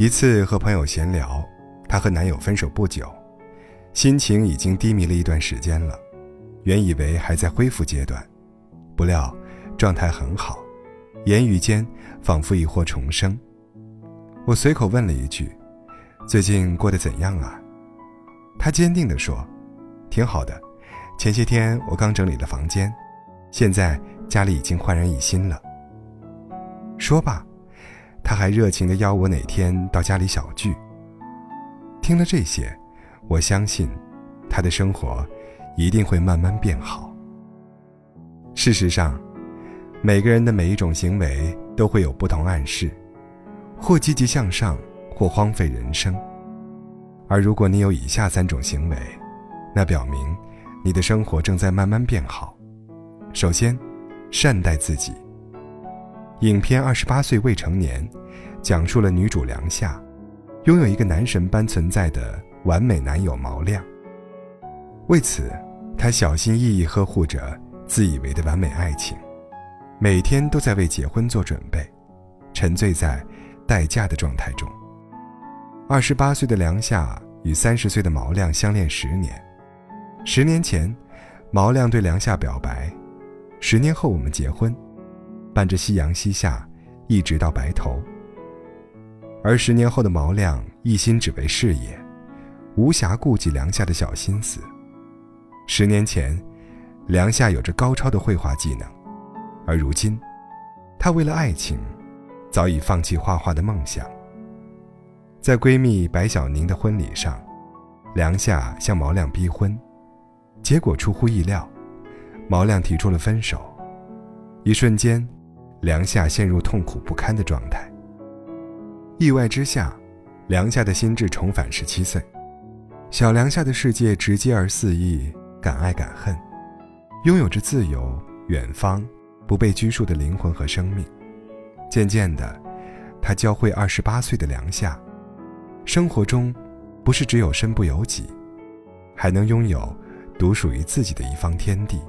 一次和朋友闲聊，她和男友分手不久，心情已经低迷了一段时间了。原以为还在恢复阶段，不料状态很好，言语间仿佛已获重生。我随口问了一句：“最近过得怎样啊？”她坚定地说：“挺好的，前些天我刚整理了房间，现在家里已经焕然一新了。”说罢，他还热情地邀我哪天到家里小聚。听了这些，我相信，他的生活。一定会慢慢变好。事实上，每个人的每一种行为都会有不同暗示，或积极向上，或荒废人生。而如果你有以下三种行为，那表明你的生活正在慢慢变好。首先，善待自己。影片《二十八岁未成年》讲述了女主梁夏，拥有一个男神般存在的完美男友毛亮。为此。她小心翼翼呵护着自以为的完美爱情，每天都在为结婚做准备，沉醉在待嫁的状态中。二十八岁的梁夏与三十岁的毛亮相恋十年，十年前，毛亮对梁夏表白：“十年后我们结婚，伴着夕阳西下，一直到白头。”而十年后的毛亮一心只为事业，无暇顾及梁夏的小心思。十年前，梁夏有着高超的绘画技能，而如今，她为了爱情，早已放弃画画的梦想。在闺蜜白小宁的婚礼上，梁夏向毛亮逼婚，结果出乎意料，毛亮提出了分手。一瞬间，梁夏陷入痛苦不堪的状态。意外之下，梁夏的心智重返十七岁，小梁夏的世界直接而肆意。敢爱敢恨，拥有着自由、远方、不被拘束的灵魂和生命。渐渐的，他教会二十八岁的梁夏，生活中不是只有身不由己，还能拥有独属于自己的一方天地。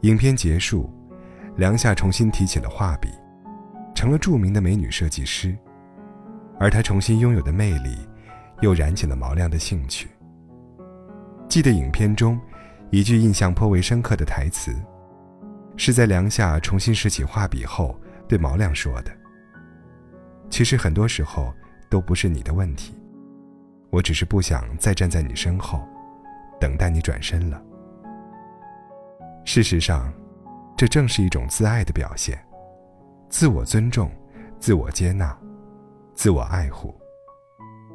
影片结束，梁夏重新提起了画笔，成了著名的美女设计师，而她重新拥有的魅力，又燃起了毛亮的兴趣。记得影片中一句印象颇为深刻的台词，是在梁夏重新拾起画笔后对毛亮说的：“其实很多时候都不是你的问题，我只是不想再站在你身后，等待你转身了。”事实上，这正是一种自爱的表现，自我尊重、自我接纳、自我爱护。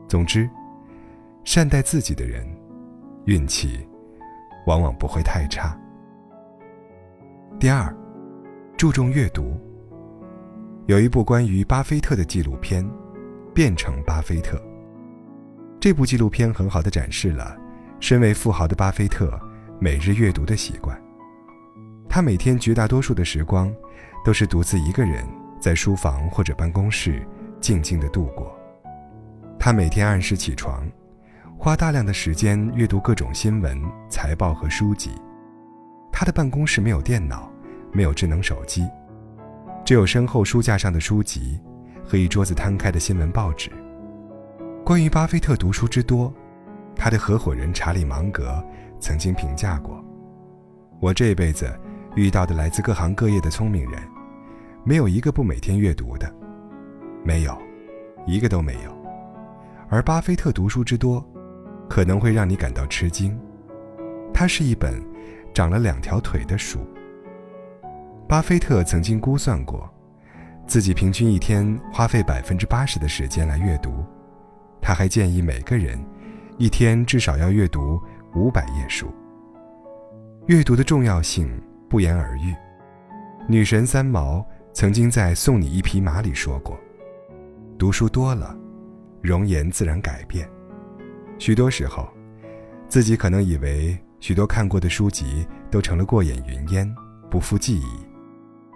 总之，善待自己的人。运气，往往不会太差。第二，注重阅读。有一部关于巴菲特的纪录片，《变成巴菲特》。这部纪录片很好的展示了身为富豪的巴菲特每日阅读的习惯。他每天绝大多数的时光，都是独自一个人在书房或者办公室静静的度过。他每天按时起床。花大量的时间阅读各种新闻、财报和书籍。他的办公室没有电脑，没有智能手机，只有身后书架上的书籍和一桌子摊开的新闻报纸。关于巴菲特读书之多，他的合伙人查理芒格曾经评价过：“我这辈子遇到的来自各行各业的聪明人，没有一个不每天阅读的，没有，一个都没有。而巴菲特读书之多。”可能会让你感到吃惊，它是一本长了两条腿的书。巴菲特曾经估算过，自己平均一天花费百分之八十的时间来阅读。他还建议每个人一天至少要阅读五百页书。阅读的重要性不言而喻。女神三毛曾经在《送你一匹马》里说过：“读书多了，容颜自然改变。”许多时候，自己可能以为许多看过的书籍都成了过眼云烟，不复记忆。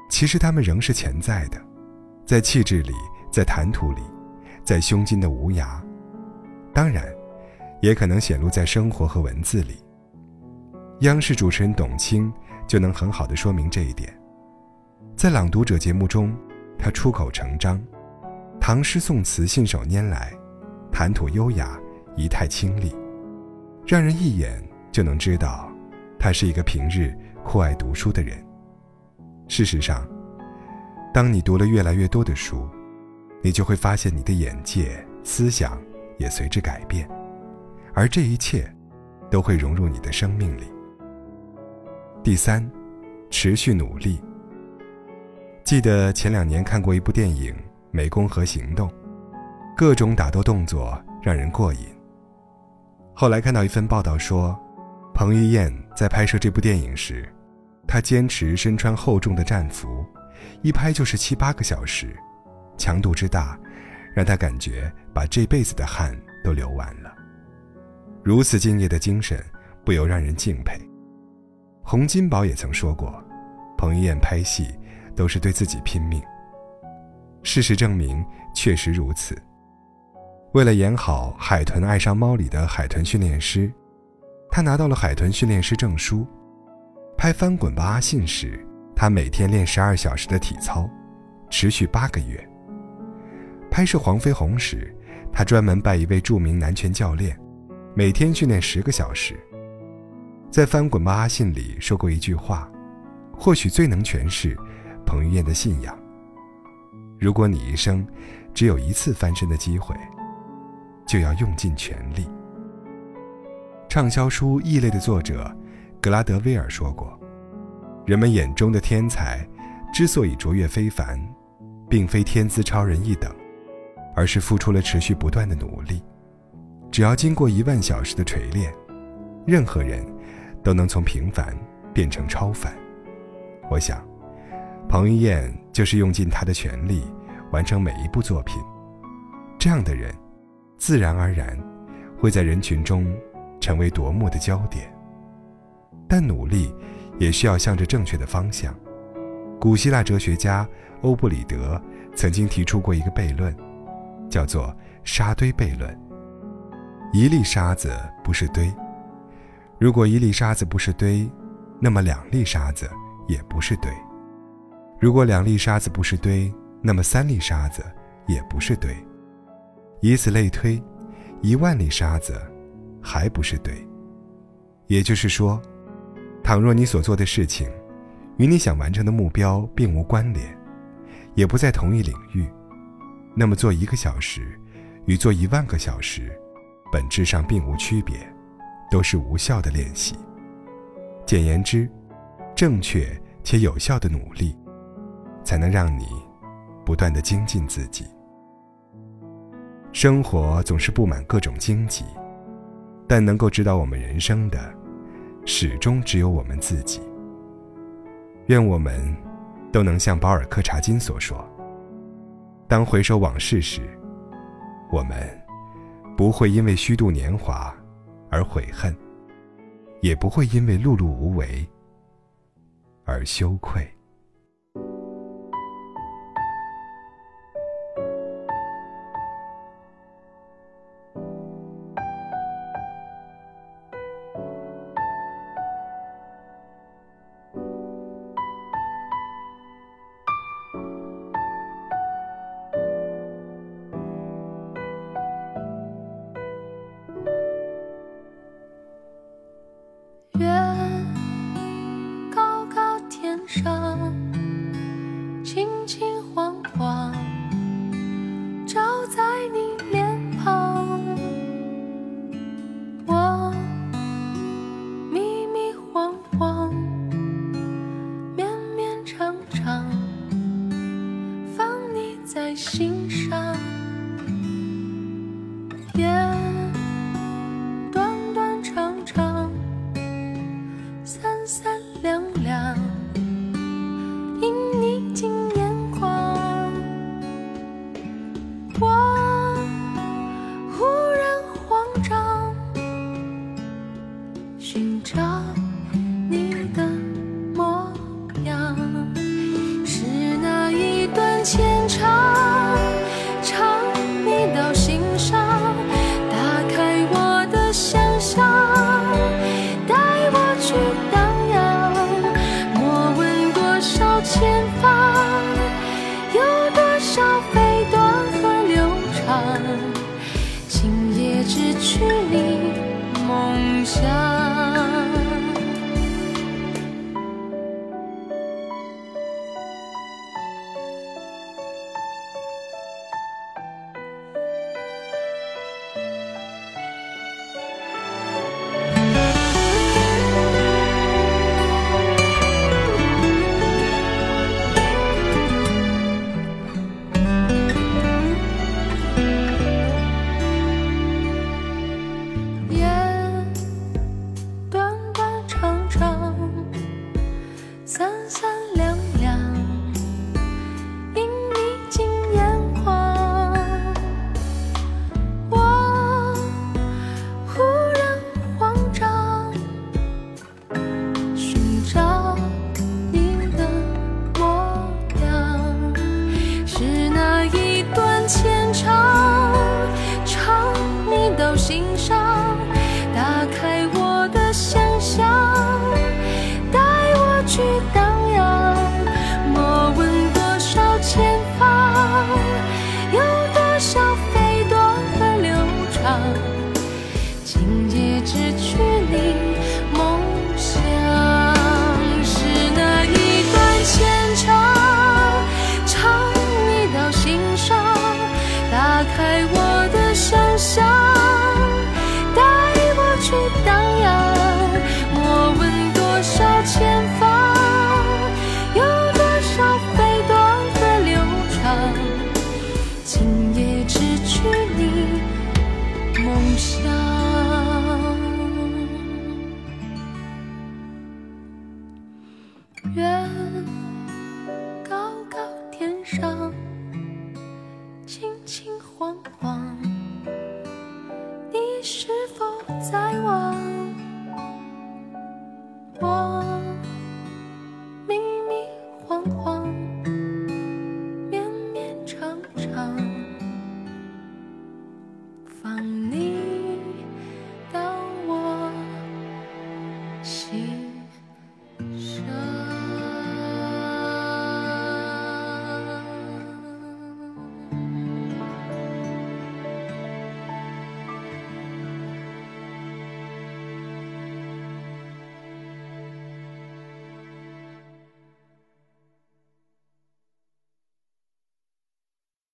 其实他们仍是潜在的，在气质里，在谈吐里，在胸襟的无涯。当然，也可能显露在生活和文字里。央视主持人董卿就能很好的说明这一点。在《朗读者》节目中，他出口成章，唐诗宋词信手拈来，谈吐优雅，仪态清丽，让人一眼就能知道，他是一个平日酷爱读书的人。事实上，当你读了越来越多的书，你就会发现你的眼界、思想也随之改变，而这一切，都会融入你的生命里。第三，持续努力。记得前两年看过一部电影《湄公河行动》，各种打斗动作让人过瘾。后来看到一份报道说，彭于晏在拍摄这部电影时，他坚持身穿厚重的战服，一拍就是七八个小时，强度之大，让他感觉把这辈子的汗都流完了。如此敬业的精神，不由让人敬佩。洪金宝也曾说过，彭于晏拍戏都是对自己拼命。事实证明，确实如此。为了演好《海豚爱上猫》里的海豚训练师，他拿到了海豚训练师证书。拍《翻滚吧，阿信》时，他每天练十二小时的体操，持续八个月。拍摄《黄飞鸿》时，他专门拜一位著名男拳教练，每天训练十个小时。在《翻滚吧，阿信》里说过一句话，或许最能诠释彭于晏的信仰。如果你一生只有一次翻身的机会，就要用尽全力。畅销书《异类》的作者格拉德威尔说过：“人们眼中的天才，之所以卓越非凡，并非天资超人一等，而是付出了持续不断的努力。只要经过一万小时的锤炼，任何人。”都能从平凡变成超凡。我想，彭于晏就是用尽他的全力完成每一部作品。这样的人，自然而然会在人群中成为夺目的焦点。但努力也需要向着正确的方向。古希腊哲学家欧布里德曾经提出过一个悖论，叫做“沙堆悖论”。一粒沙子不是堆。如果一粒沙子不是堆，那么两粒沙子也不是堆；如果两粒沙子不是堆，那么三粒沙子也不是堆。以此类推，一万粒沙子还不是堆。也就是说，倘若你所做的事情与你想完成的目标并无关联，也不在同一领域，那么做一个小时与做一万个小时，本质上并无区别。都是无效的练习。简言之，正确且有效的努力，才能让你不断的精进自己。生活总是布满各种荆棘，但能够指导我们人生的，始终只有我们自己。愿我们都能像保尔柯察金所说：“当回首往事时，我们不会因为虚度年华。”而悔恨，也不会因为碌碌无为而羞愧。想知道。